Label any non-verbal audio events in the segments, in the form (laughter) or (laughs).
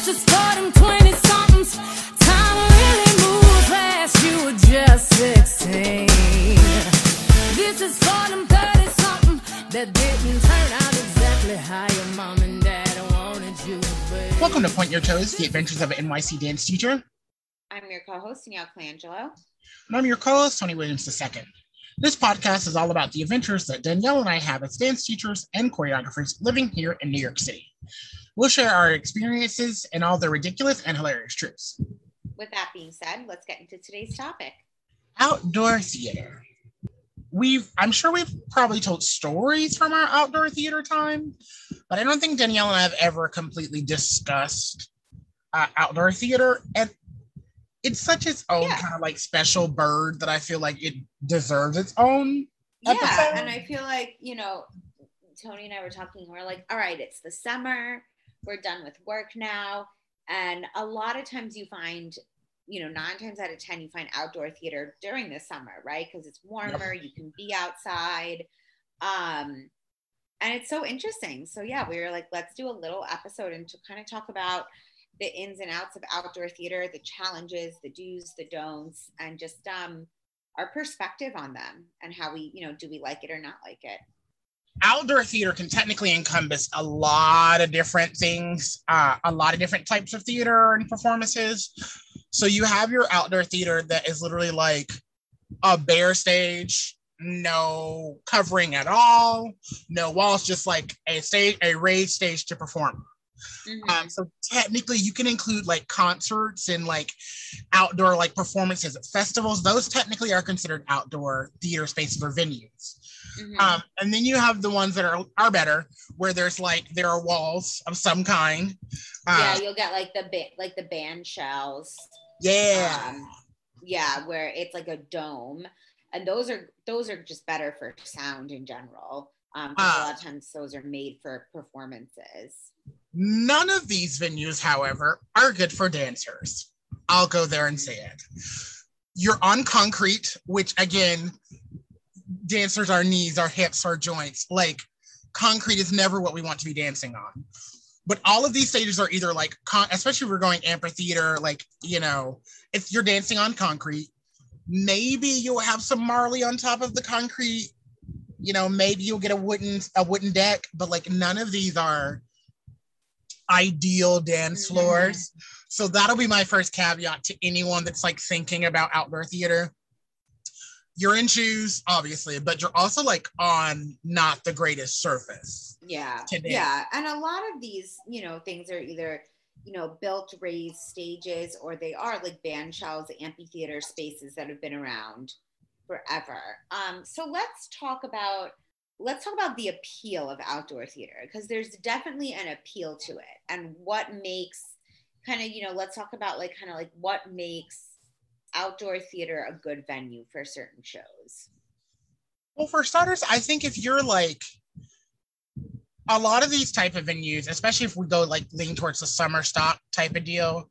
This is for them 20 somethings. Time really moves fast. You were just 16. This is for them 30 something that didn't turn out exactly how your mom and dad wanted you to be. Welcome to Point Your Toes, the adventures of an NYC dance teacher. I'm your co-host, Danielle Colangelo. And I'm your co host, Tony Williams II. This podcast is all about the adventures that Danielle and I have as dance teachers and choreographers living here in New York City. We'll share our experiences and all the ridiculous and hilarious truths. With that being said, let's get into today's topic. Outdoor theater. We've, I'm sure we've probably told stories from our outdoor theater time, but I don't think Danielle and I have ever completely discussed uh, outdoor theater. And it's such its own Yeah. kind of like special bird that I feel like it deserves its own. Yeah, and I feel like, you know, Tony and I were talking, we're like, all right, it's the summer, we're done with work now. And a lot of times you find, you know, nine times out of 10, you find outdoor theater during the summer, right? Because it's warmer, you can be outside. Um, and it's so interesting. So, yeah, we were like, let's do a little episode and to kind of talk about the ins and outs of outdoor theater, the challenges, the do's, the don'ts, and just um, our perspective on them and how we, you know, do we like it or not like it? Outdoor theater can technically encompass a lot of different things, uh, a lot of different types of theater and performances. So you have your outdoor theater that is literally like a bare stage, no covering at all, no walls, just like a stage, a raised stage to perform. Mhm. Um, so technically, you can include like concerts and like outdoor like performances at festivals. Those technically are considered outdoor theater spaces or venues. Mhm. Um, and then you have the ones that are are better, where there's like there are walls of some kind. yeah, Uh, you'll get like the ba- like the band shells. yeah, Um, yeah, where it's like a dome, and those are those are just better for sound in general. Um, 'cause a lot of times those are made for performances. None of these venues, however, are good for dancers. I'll go there and say it. You're on concrete, which again, dancers, our knees, our hips, our joints, like concrete is never what we want to be dancing on. But all of these stages are either like, con- especially if we're going amphitheater, like, you know, if you're dancing on concrete, maybe you'll have some Marley on top of the concrete. You know, maybe you'll get a wooden a wooden deck, but like none of these are ideal dance Mhm. floors. So that'll be my first caveat to anyone that's like thinking about outdoor theater. You're in shoes, obviously, but you're also like on not the greatest surface. Yeah, Today. yeah, and a lot of these, you know, things are either you know built raised stages or they are like band shells, amphitheater spaces that have been around forever. Um, so let's talk about let's talk about the appeal of outdoor theater because there's definitely an appeal to it and what makes kind of you know let's talk about like kind of like what makes outdoor theater a good venue for certain shows. Well, for starters, I think if you're like a lot of these type of venues, especially if we go like lean towards the summer stock type of deal,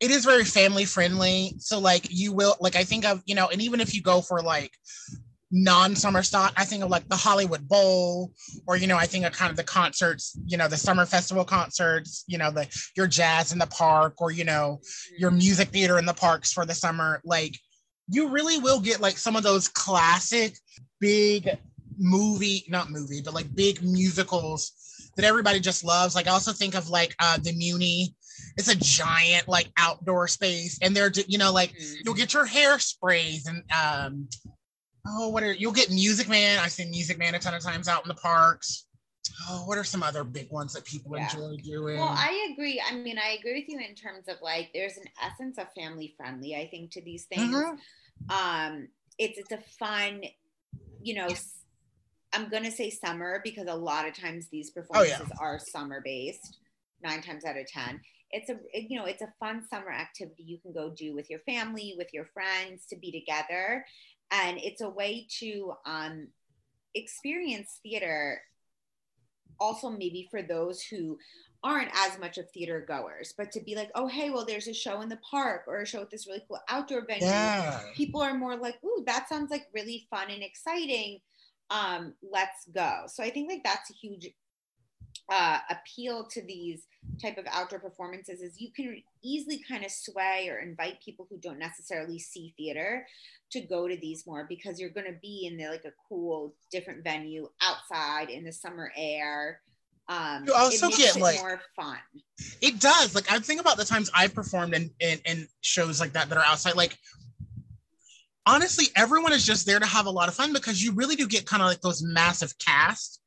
it is very family friendly. So like you will like I think of, you know, and even if you go for like non-summer stock, I think of like the Hollywood Bowl, or you know, I think of kind of the concerts, you know, the summer festival concerts, you know, the your jazz in the park, or you know, your music theater in the parks for the summer. Like you really will get like some of those classic big movie not movie but like big musicals that everybody just loves. Like i also think of like uh the Muny. It's a giant like outdoor space and they're you know like you'll get your hairsprays and um oh what are you'll get music man i've seen music man a ton of times out in the parks oh what are some other big ones that people Yeah. enjoy doing Well, I agree. I mean, I agree with you in terms of like there's an essence of family friendly, I think, to these things. Mhm. Um, it's it's a fun, you know, I'm gonna say summer because a lot of times these Oh, yeah. performances are summer based, nine times out of ten. It's a you know, it's a fun summer activity you can go do with your family, with your friends to be together. And it's a way to um experience theater also maybe for those who aren't as much of theater goers, but to be like, oh, hey, well, there's a show in the park or a show at this really cool outdoor venue. Yeah. People are more like, ooh, that sounds like really fun and exciting. Um, let's go. So I think like that's a huge uh, appeal to these type of outdoor performances is you can easily kind of sway or invite people who don't necessarily see theater to go to these more because you're going to be in the, like a cool different venue outside in the summer air um You also get, like- more fun It does. Like I think about the times I've performed in, in in shows like that that are outside. Like honestly, everyone is just there to have a lot of fun because you really do get kind of like those massive casts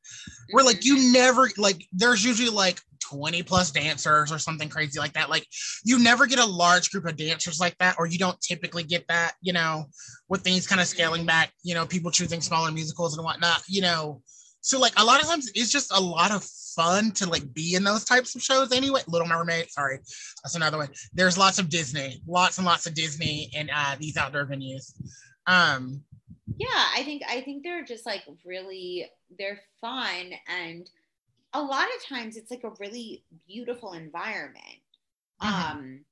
where like you never like there's usually like 20 plus dancers or something crazy like that. Like you never get a large group of dancers like that, or you don't typically get that, you know, with things kind of scaling back, you know, people choosing smaller musicals and whatnot, you know. So like a lot of times it's just a lot of fun to like be in those types of shows anyway. Little Mermaid, sorry, that's another one. There's lots of Disney, lots and lots of Disney in uh, these outdoor venues. Um, yeah i think i think they're just like really they're fun and a lot of times it's like a really beautiful environment Mhm. um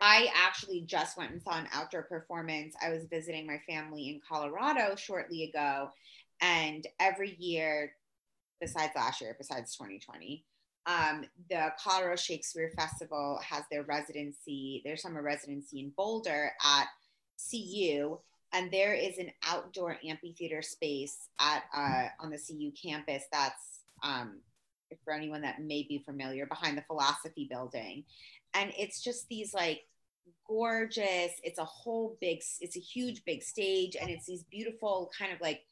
i actually just went and saw an outdoor performance i was visiting my family in colorado shortly ago and every year besides last year besides 2020 um, the colorado shakespeare festival has their residency their summer residency in boulder at cu and there is an outdoor amphitheater space at uh, on the CU campus. That's um, for anyone that may be familiar behind the philosophy building, and it's just these like gorgeous. It's a whole big. It's a huge big stage, and it's these beautiful kind of like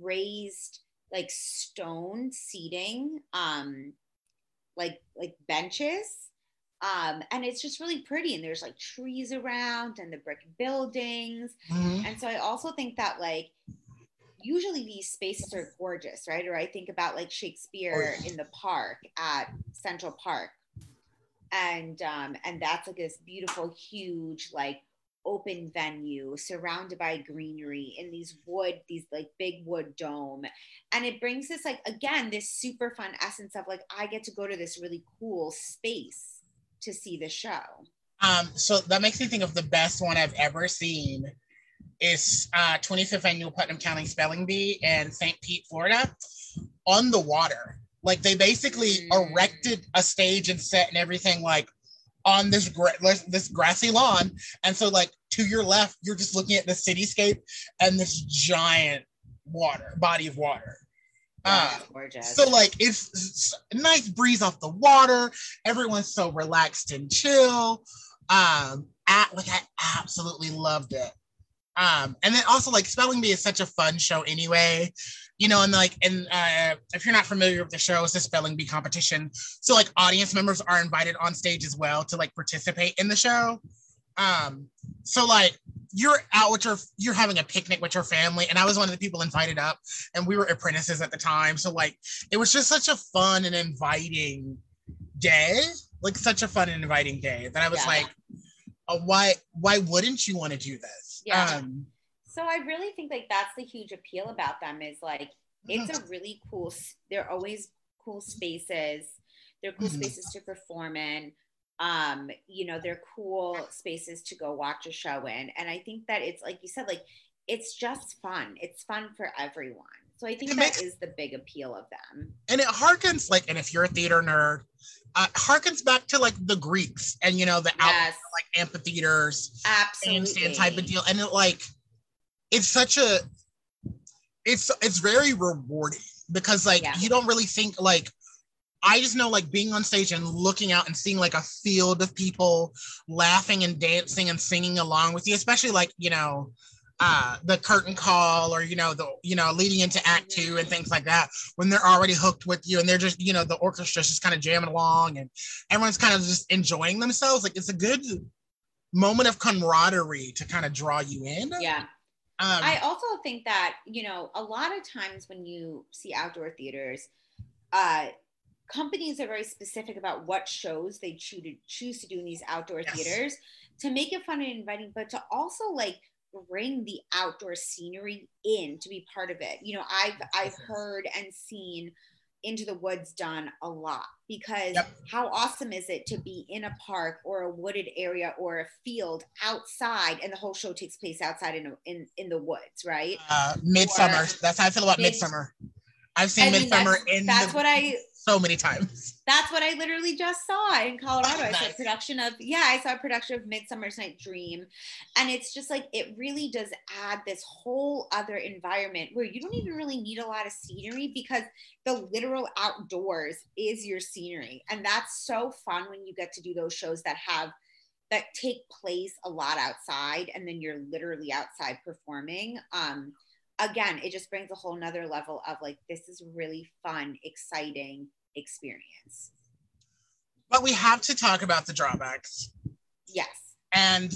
raised like stone seating, um, like like benches um, and it's just really pretty and there's like trees around and the brick buildings. Mhm. and so i also think that like usually these spaces are gorgeous right? Or i think about like shakespeare Oh, yeah. in the park at central park. And um and that's like this beautiful huge like open venue surrounded by greenery in these wood these like big wood dome. And it brings this like again this super fun essence of like i get to go to this really cool space to see the show Um, so that makes me think of the best one I've ever seen is uh 25th annual Putnam County Spelling Bee in St. Pete, Florida, on the water. Like they basically Mm. erected a stage and set and everything like on this gra- this grassy lawn. And so like to your left, you're just looking at the cityscape and this giant water body of water. Uh, gorgeous so like it's, it's a nice breeze off the water. Everyone's so relaxed and chill. Um, at, like I absolutely loved it. Um, and then also like Spelling Bee is such a fun show anyway. You know, and like, and uh, if you're not familiar with the show, it's a spelling bee competition. So like, audience members are invited on stage as well to like participate in the show. Um, so like, you're out with your, you're having a picnic with your family, and I was one of the people invited up, and we were apprentices at the time. So like, it was just such a fun and inviting day, like such a fun and inviting day that I was Yeah. like, uh, why, why wouldn't you want to do this? Yeah. Um, So I really think like that's the huge appeal about them is like it's a really cool. They're always cool spaces. They're cool Mhm. spaces to perform in. Um, you know, they're cool spaces to go watch a show in. And I think that it's like you said, like it's just fun. It's fun for everyone. So I think that is makes- the big appeal of them. and it harkens like, and if you're a theater nerd, uh, harkens back to like the Greeks and you know the Yes, like amphitheaters, absolutely. type of deal, and it like, it's such a, it's it's very rewarding because like Yeah. you don't really think like. I just know like being on stage and looking out and seeing like a field of people laughing and dancing and singing along with you, especially like, you know, uh the curtain call or you know the you know leading into act two and things like that when they're already hooked with you and they're just you know the orchestra's just kind of jamming along and everyone's kind of just enjoying themselves like it's a good moment of camaraderie to kind of draw you in Yeah. um I also think that, you know, a lot of times when you see outdoor theaters, uh, companies are very specific about what shows they choose to choose to do in these outdoor Yes. theaters to make it fun and inviting, but to also like bring the outdoor scenery in to be part of it. You know, I've I've heard and seen into the woods done a lot because Yep. how awesome is it to be in a park or a wooded area or a field outside and the whole show takes place outside in a, in, in the woods right uh midsummer or- that's how i feel about Mid- midsummer I've seen I mean, Midsummer that's, in that's the- what I so many times. (laughs) that's what I literally just saw in Colorado. Oh, I saw a production of yeah, I saw a production of Midsummer's Night Dream, and it's just like it really does add this whole other environment where you don't even really need a lot of scenery because the literal outdoors is your scenery, and that's so fun when you get to do those shows that have that take place a lot outside, and then you're literally outside performing. Um, again, it just brings a whole nother level of like this is really fun, exciting experience. But we have to talk about the drawbacks. Yes. and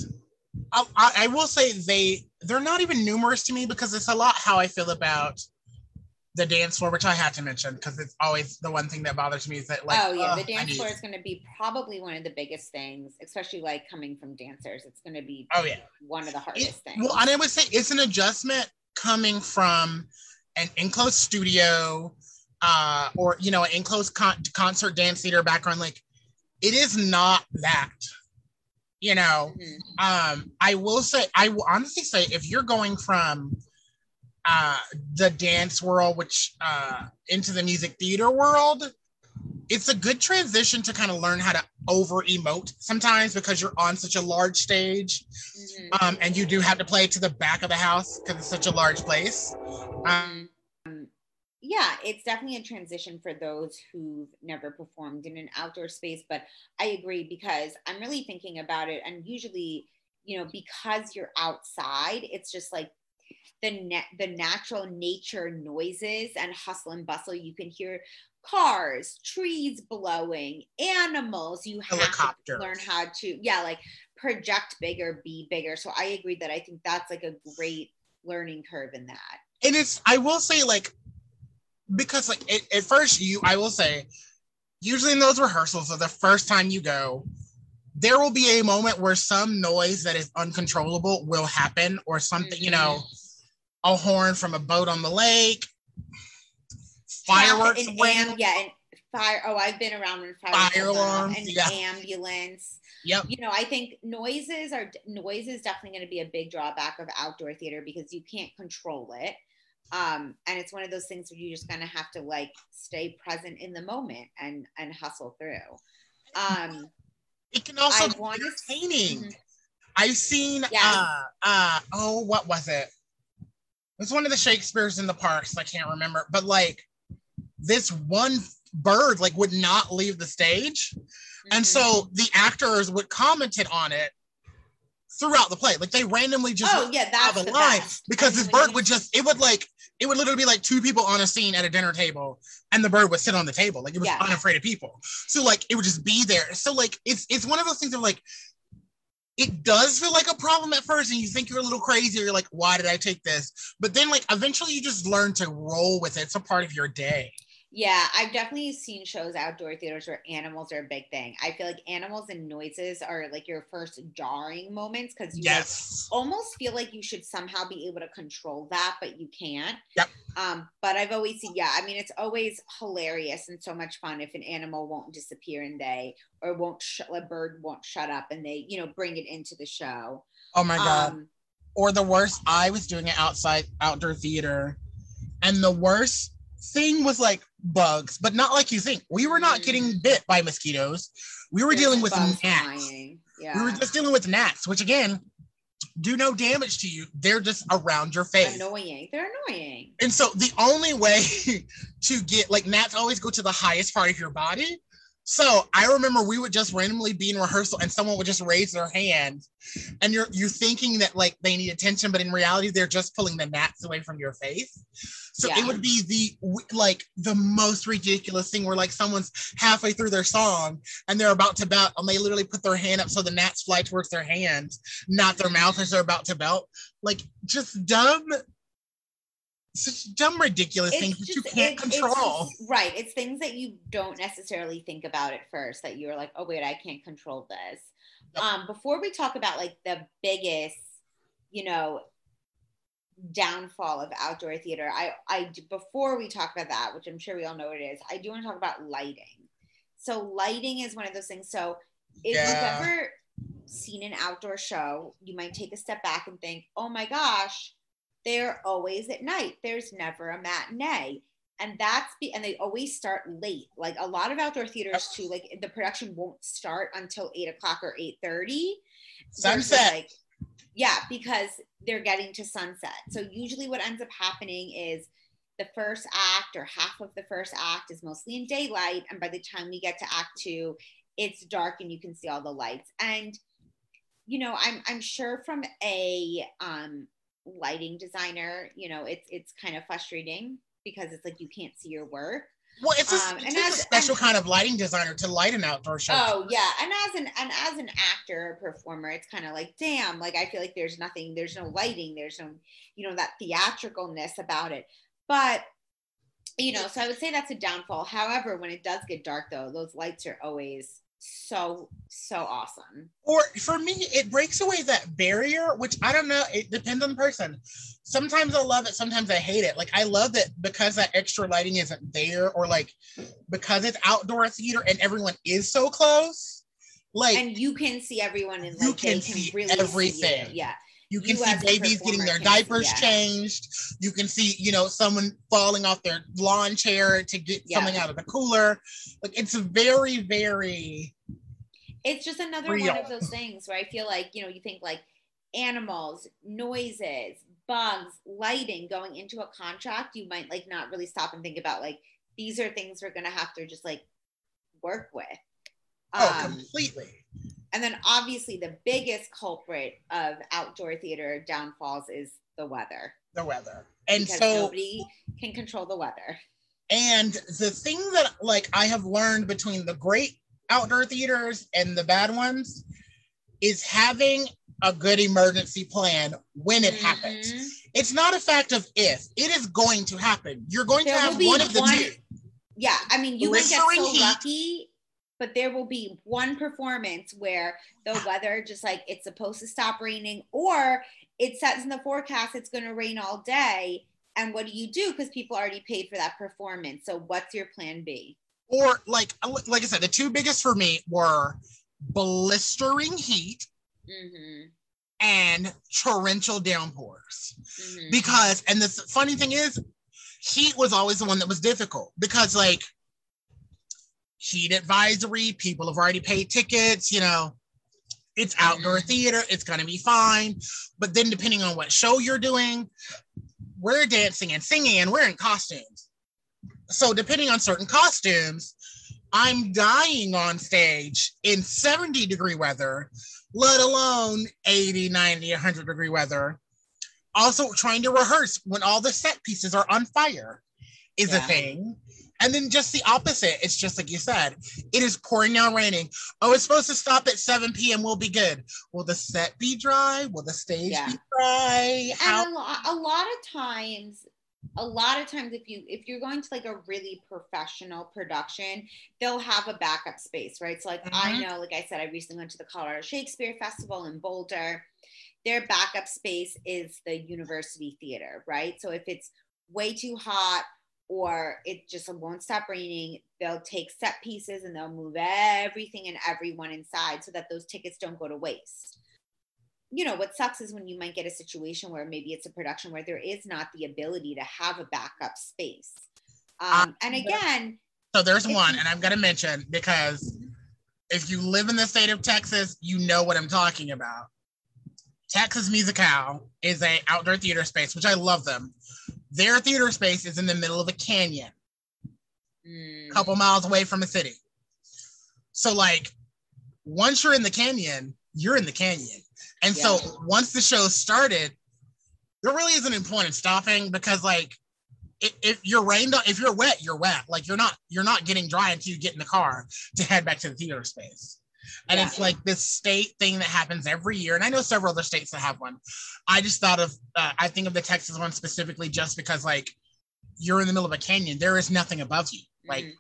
I, I, will say they they're not even numerous to me because it's a lot how I feel about the dance floor, which I had to mention because it's always the one thing that bothers me is that like oh yeah, the dance need- floor is going to be probably one of the biggest things, especially like coming from dancers. It's going to be Oh yeah, one of the It- hardest things. well, and I would say it's an adjustment coming from an enclosed studio, uh, or you know, an enclosed con- concert dance theater background. Like, it is not that. You know, Mhm. um i will say i will honestly say if you're going from uh the dance world which uh into the music theater world it's a good transition to kind of learn how to over emote sometimes because you're on such a large stage Mhm. um and you do have to play to the back of the house because it's such a large place um, Um, yeah, it's definitely a transition for those who've never performed in an outdoor space. But I agree because I'm really thinking about it. And usually, you know, because you're outside, it's just like the net, the natural nature noises and hustle and bustle. You can hear cars, trees blowing, animals. You have to learn how to, yeah, like project bigger, be bigger. So I agree that I think that's like a great learning curve in that. and it's i will say like because like it, at first you i will say usually in those rehearsals or the first time you go there will be a moment where some noise that is uncontrollable will happen or something you know mm-hmm. a horn from a boat on the lake fireworks and, ring. am- yeah, and fire. Oh, I've been around when Fire fireworks are going off, alarms, and yeah. ambulance. yep You know, I think noises are noise is definitely going to be a big drawback of outdoor theater because you can't control it. Um, and it's one of those things where you're just kind of have to like stay present in the moment and and hustle through. Um, it can also I be entertaining Mhm. i've seen Yes. uh uh oh what was it it's one of the shakespeare's in the parks i can't remember but like this one bird like would not leave the stage. And Mhm. so the actors would commented on it throughout the play. Like they randomly just oh yeah, that's have a line because this bird would just it would like it would literally be like two people on a scene at a dinner table and the bird would sit on the table. Like it was Yeah. unafraid of people. So like it would just be there. So like it's it's one of those things of like it does feel like a problem at first and you think you're a little crazy or you're like why did i take this? But then like eventually you just learn to roll with it. It's a part of your day Yeah, I've definitely seen shows outdoor theaters where animals are a big thing. I feel like animals and noises are like your first jarring moments because you like, yes almost feel like you should somehow be able to control that, but you can't. Yep. Um, but I've always seen, yeah, I mean, it's always hilarious and so much fun if an animal won't disappear and they, or won't, sh- a bird won't shut up and they, you know, bring it into the show. oh my god Um, or the worst i was doing it outside outdoor theater and the worst thing was like bugs but not like you think we were not Mm. getting bit by mosquitoes we were there's dealing with gnats flying. we were just dealing with gnats which again do no damage to you they're just around your face Annoying. They're annoying. and so the only way (laughs) to get like gnats always go to the highest part of your body so i remember we would just randomly be in rehearsal and someone would just raise their hand and you're you're thinking that like they need attention but in reality they're just pulling the gnats away from your face. So it would be the like the most ridiculous thing where like someone's halfway through their song and they're about to belt and they literally put their hand up so the gnats fly towards their hand not their mouth as they're about to belt. Like just dumb such dumb ridiculous things that you can't it- it's control just- right. It's things that you don't necessarily think about at first that you're like, oh wait, I can't control this. Yep. Um, before we talk about like the biggest, you know, downfall of outdoor theater, I I before we talk about that, which I'm sure we all know what it is, I do want to talk about lighting. So lighting is one of those things. So if Yeah. you've ever seen an outdoor show, you might take a step back and think, oh my gosh, they're always at night. There's never a matinee. and that's be and they always start late like a lot of outdoor theaters too like the production won't start until 8 o'clock or 8 30 Sunset. like yeah because they're getting to sunset so usually what ends up happening is the first act or half of the first act is mostly in daylight and by the time we get to act two it's dark and you can see all the lights and you know i'm i'm sure from a um lighting designer you know it's it's kind of frustrating because it's like you can't see your work Well, it's a, Um, it and takes a special and- kind of lighting designer to light an outdoor show. Oh yeah, and as an and as an actor or performer, it's kind of like, damn, like I feel like there's nothing, there's no lighting, there's no, you know, that theatricalness about it. But you know, so I would say that's a downfall. However, when it does get dark though, those lights are always so so awesome. Or for me, it breaks away that barrier, which I don't know. It depends on the person. Sometimes I love it, sometimes I hate it. Like I love it because that extra lighting isn't there, or like because it's outdoor theater and everyone is so close. Like And you can see everyone and You like can they see can really see everything. you. Yeah. You can you see babies getting their performer can see, diapers yeah. changed. You can see, you know, someone falling off their lawn chair to get Yeah. something out of the cooler. Like it's very, very it's just another Real. one of those things where I feel like, you know, you think like animals, noises, bugs, lighting going into a contract, you might like not really stop and think about like these are things we're gonna have to just like work with. oh Um, completely. And then obviously the biggest culprit of outdoor theater downfalls is the weather. The weather. And because so nobody can control the weather. And the thing that like I have learned between the great outdoor theaters and the bad ones is having a good emergency plan when it happens. Mhm. It's not a fact of if, it is going to happen. You're going There to have one of the one- two. Yeah, I mean, you might get Blistering so heat. lucky, but there will be one performance where the (sighs) weather just like it's supposed to stop raining, or it says in the forecast it's going to rain all day. And what do you do? Because people already paid for that performance. So what's your plan B? Or like like I said, the two biggest for me were blistering heat Mm-hmm, and torrential downpours. mm-hmm. because and the funny thing is heat was always the one that was difficult because like heat advisory people have already paid tickets you know. It's outdoor Mhm. theater it's going to be fine. But then depending on what show you're doing we're dancing and singing and we're in costumes. So depending on certain costumes i'm dying on stage in 70 degree weather let alone 80 90 100 degree weather. Also trying to rehearse when all the set pieces are on fire is a thing and then just the opposite. It's just like you said it is pouring down raining. Oh it's supposed to stop at 7 p.m we'll be good. Will the set be dry? Will the stage Yeah. be dry? And a, lo- a lot of times a lot of times if you if you're going to like a really professional production they'll have a backup space right? So like i Mhm. know like i said i recently went to the colorado shakespeare festival in boulder. Their backup space is the university theater right? So if it's way too hot or it just won't stop raining they'll take set pieces and they'll move everything and everyone inside so that those tickets don't go to waste. You know what sucks is when you might get a situation where maybe it's a production where there is not the ability to have a backup space. Um, and again so there's one and i'm going to mention because if you live in the state of texas you know what i'm talking about. Texas musical is a outdoor theater space which i love them their theater space is in the middle of a canyon mm, couple miles away from a city. So like once you're in the canyon, you're in the canyon. And so once the show started, there really isn't a point in stopping because like if, if you're rained on, if you're wet, you're wet. Like you're not you're not getting dry until you get in the car to head back to the theater space. And Yeah. it's like this state thing that happens every year. And I know several other states that have one. I just thought of, uh, I think of the Texas one specifically just because like you're in the middle of a canyon. There is nothing above you. Like mhm.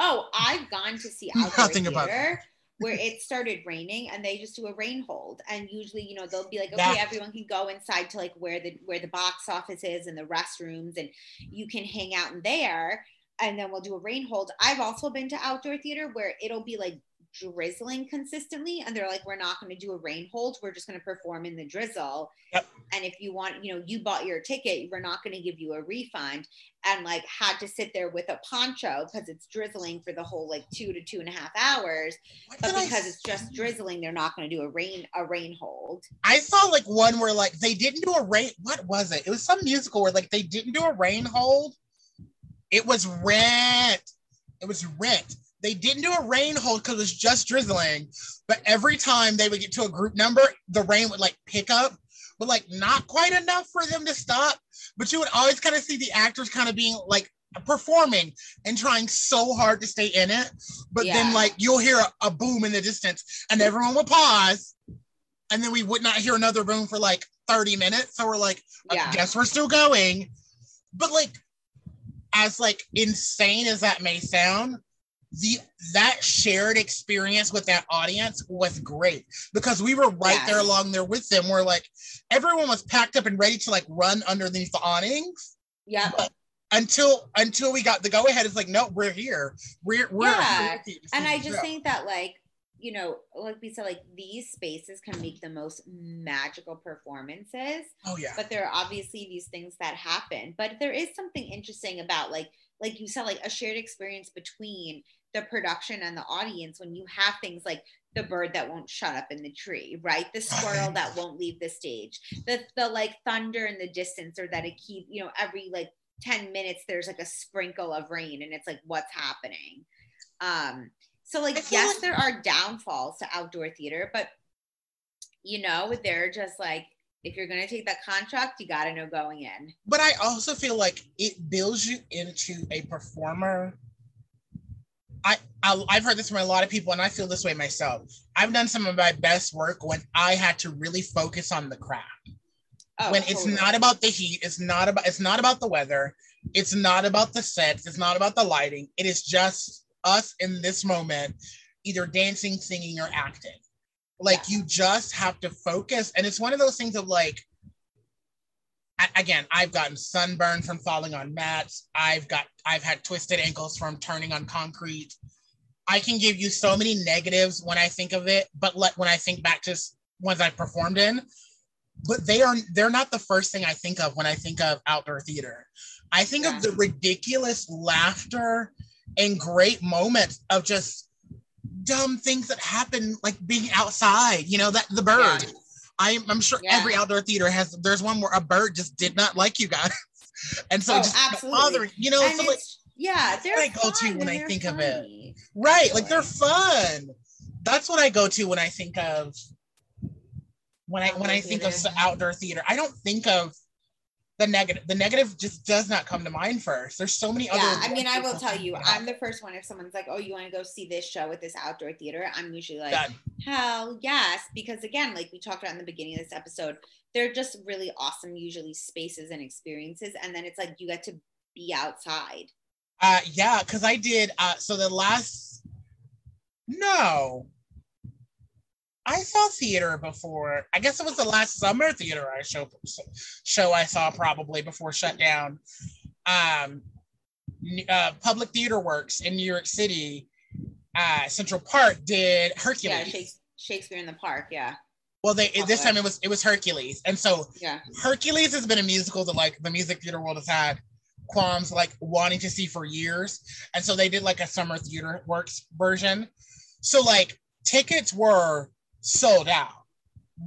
oh i've gone to see outdoor (laughs) Nothing theater (laughs) where it started raining and they just do a rain hold and usually you know they'll be like okay everyone can go inside to like where the where the box office is and the restrooms and you can hang out in there and then we'll do a rain hold i've also been to outdoor theater where it'll be like drizzling consistently and they're like we're not going to do a rain hold we're just going to perform in the drizzle Yep. and if you want you know you bought your ticket we're not going to give you a refund and like had to sit there with a poncho because it's drizzling for the whole like two to two and a half hours What but did I because it's just drizzling they're not going to do a rain a rain hold I saw like one where like they didn't do a rain. What was it? It was some musical where like they didn't do a rain hold. It was rent. It was rent. They didn't do a rain hold because it was just drizzling. But every time they would get to a group number, the rain would like pick up, but like not quite enough for them to stop. But you would always kind of see the actors kind of being like performing and trying so hard to stay in it. But then like you'll hear a, a boom in the distance and everyone will pause. And then we would not hear another boom for like 30 minutes. So we're like, I Yeah. guess we're still going. But like, as like insane as that may sound, the that shared experience with that audience was great because we were right Yes. there along there with them. We're like, everyone was packed up and ready to like run underneath the awnings yeah until until we got the go ahead. It's like, no, we're here. We're we're Yeah. here with you to and i just show. think that like you know like we said like these spaces can make the most magical performances oh yeah, but there are obviously these things that happen but there is something interesting about like like you said like a shared experience between the production and the audience when you have things like the bird that won't shut up in the tree right? The squirrel that won't leave the stage. The the like thunder in the distance or that it keep you know every like 10 minutes there's like a sprinkle of rain and it's like what's happening? Um so like yes there are downfalls to outdoor theater but you know they're just like if you're going to take that contract you got to know going in. But I also feel like it builds you into a performer. I, I I've heard this from a lot of people, and I feel this way myself. I've done some of my best work when I had to really focus on the craft. oh, when it's totally. not about the heat, it's not about it's not about the weather, it's not about the sets, it's not about the lighting. It is just us in this moment, either dancing, singing, or acting. Like you just have to focus, and it's one of those things of like. Again, I've gotten sunburn from falling on mats. I've got I've had twisted ankles from turning on concrete. I can give you so many negatives when I think of it, but let when I think back to ones I've performed in, but they are they're not the first thing I think of when I think of outdoor theater. I think Yeah. of the ridiculous laughter and great moments of just dumb things that happen, like being outside. You know that the bird. Yeah. I'm, I'm sure Yeah. every outdoor theater has. There's one where a bird just did not like you guys, (laughs) and so Oh, just absolutely. bothering. You know, and so like yeah they're what I go to when I think of it. Right. Like they're fun. That's what I go to when I think of when I when I think of outdoor theater. I don't think of the negative. The negative just does not come to mind first. There's so many yeah other i mean i will tell you i'm the first one if someone's like oh you want to go see this show with this outdoor theater i'm usually like Done. hell yes because again like we talked about in the beginning of this episode they're just really awesome usually spaces and experiences and then it's like you get to be outside Uh yeah, because I did uh so the last no. I saw theater before. I guess it was the last summer theater I show show I saw probably before shutdown. Um uh Public Theater Works in New York City, uh Central Park did Hercules. yeah shakespeare in the park yeah well they this time it was it was Hercules. And so yeah Hercules has been a musical that like the music theater world has had qualms like wanting to see for years. And so they did like a summer theater works version. So like tickets were sold out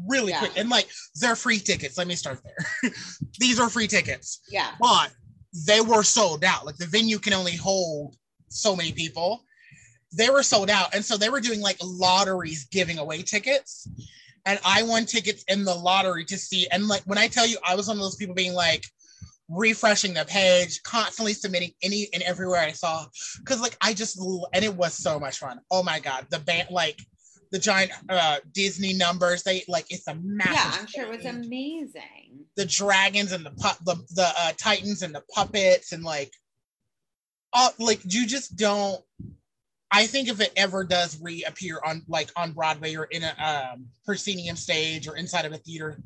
really Yeah. quick. And like they're free tickets. Let me start there. (laughs) These are free tickets, yeah but they were sold out. Like the venue can only hold so many people. They were sold out. And so they were doing like lotteries giving away tickets. And I won tickets in the lottery to see. And like when I tell you, I was one of those people being like refreshing the page, constantly submitting any and everywhere I saw. Cause like I just and it was so much fun. Oh my god. The band like the giant uh Disney numbers, they like it's a massive yeah i'm sure it was amazing. The dragons and the pu- the the uh, titans and the puppets and like all like you just don't I think if it ever does reappear on like on Broadway or in a um, proscenium stage or inside of a theater,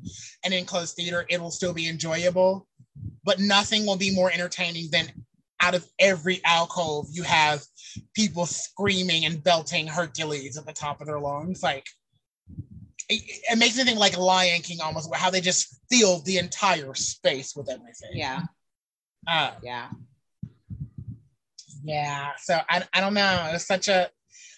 an enclosed theater, it will still be enjoyable. But nothing will be more entertaining than out of every alcove, you have people screaming and belting Hercules at the top of their lungs. Like it, it makes me think like Lion King almost, how they just filled the entire space with everything. Yeah. Uh, Yeah. yeah. So I, I don't know. It's such a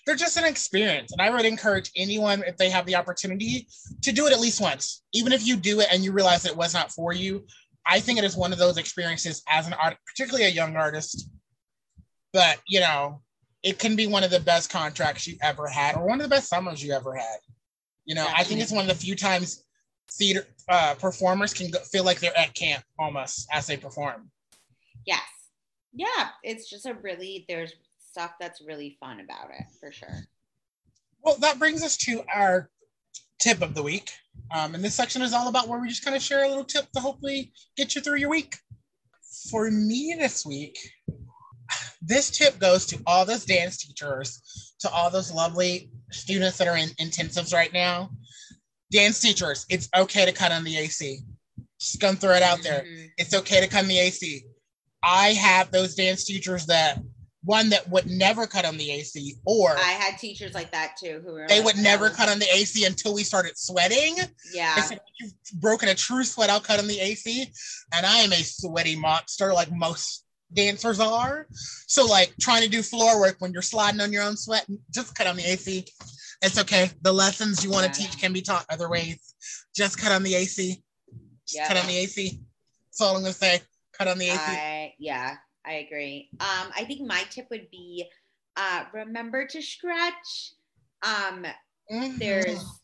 they're just an experience. And I would encourage anyone if they have the opportunity to do it at least once. Even if you do it and you realize it was not for you. I think it is one of those experiences as an art, particularly a young artist. But you know, it can be one of the best contracts you ever had, or one of the best summers you ever had. You know, I think it's one of the few times theater uh, performers can go, feel like they're at camp almost as they perform. Yes. Yeah. It's just a really, there's stuff that's really fun about it for sure. Well, that brings us to our tip of the week. Um, and this section is all about where we just kind of share a little tip to hopefully get you through your week. For me this week, this tip goes to all those dance teachers, to all those lovely students that are in intensives right now. Dance teachers, it's okay to cut on the AC. Just gonna throw it out there. Mhm. It's okay to cut on the AC. I have those dance teachers that one that would never cut on the AC, or I had teachers like that too who were they like, would never "No." cut on the AC until we started sweating. I Yeah. said, You've broken a true sweat, I'll cut on the AC. And I am a sweaty monster, like most dancers are. So, like trying to do floor work when you're sliding on your own sweat, just cut on the AC. It's okay. The lessons you want Yeah. to teach can be taught other ways. Just cut on the AC. Just Yeah. cut on the AC. That's all I'm gonna say. Cut on the AC. I yeah, I agree. Um, I think my tip would be uh remember to stretch. Um, Mhm. there's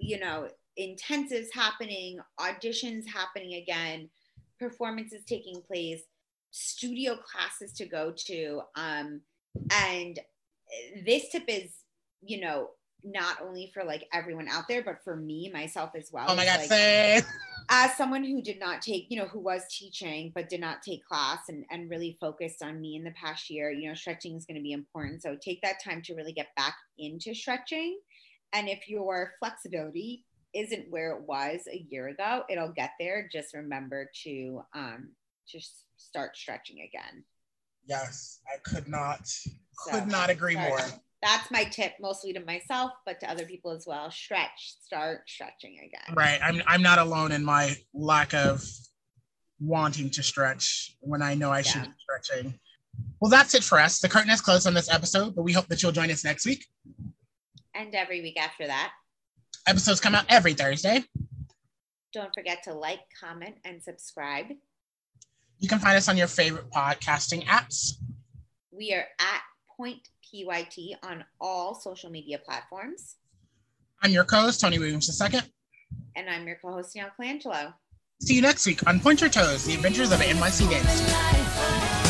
you know, intensives happening, auditions happening again, performances taking place, studio classes to go to. Um, and this tip is, you know, not only for like everyone out there, but for me, myself as well. Oh my god, like, as someone who did not take, you know, who was teaching but did not take class and, and really focused on me in the past year, you know, stretching is going to be important. So take that time to really get back into stretching. And if your flexibility isn't where it was a year ago, it'll get there. Just remember to um just start stretching again. yes, I could not So, could not agree sorry. more. That's my tip, mostly to myself, but to other people as well. Stretch, start stretching again. Right. I'm I'm not alone in my lack of wanting to stretch when I know I should be stretching. Well, that's it for us. The curtain is closed on this episode, but we hope that you'll join us next week. And every week after that. Episodes come out every Thursday. Don't forget to like, comment, and subscribe. You can find us on your favorite podcasting apps. We are at Point PYT on all social media platforms. I'm your co-host, Tony Williams II. And I'm your co host, Neil Colangelo. See you next week on Point Your Toes, the adventures of NYC dance.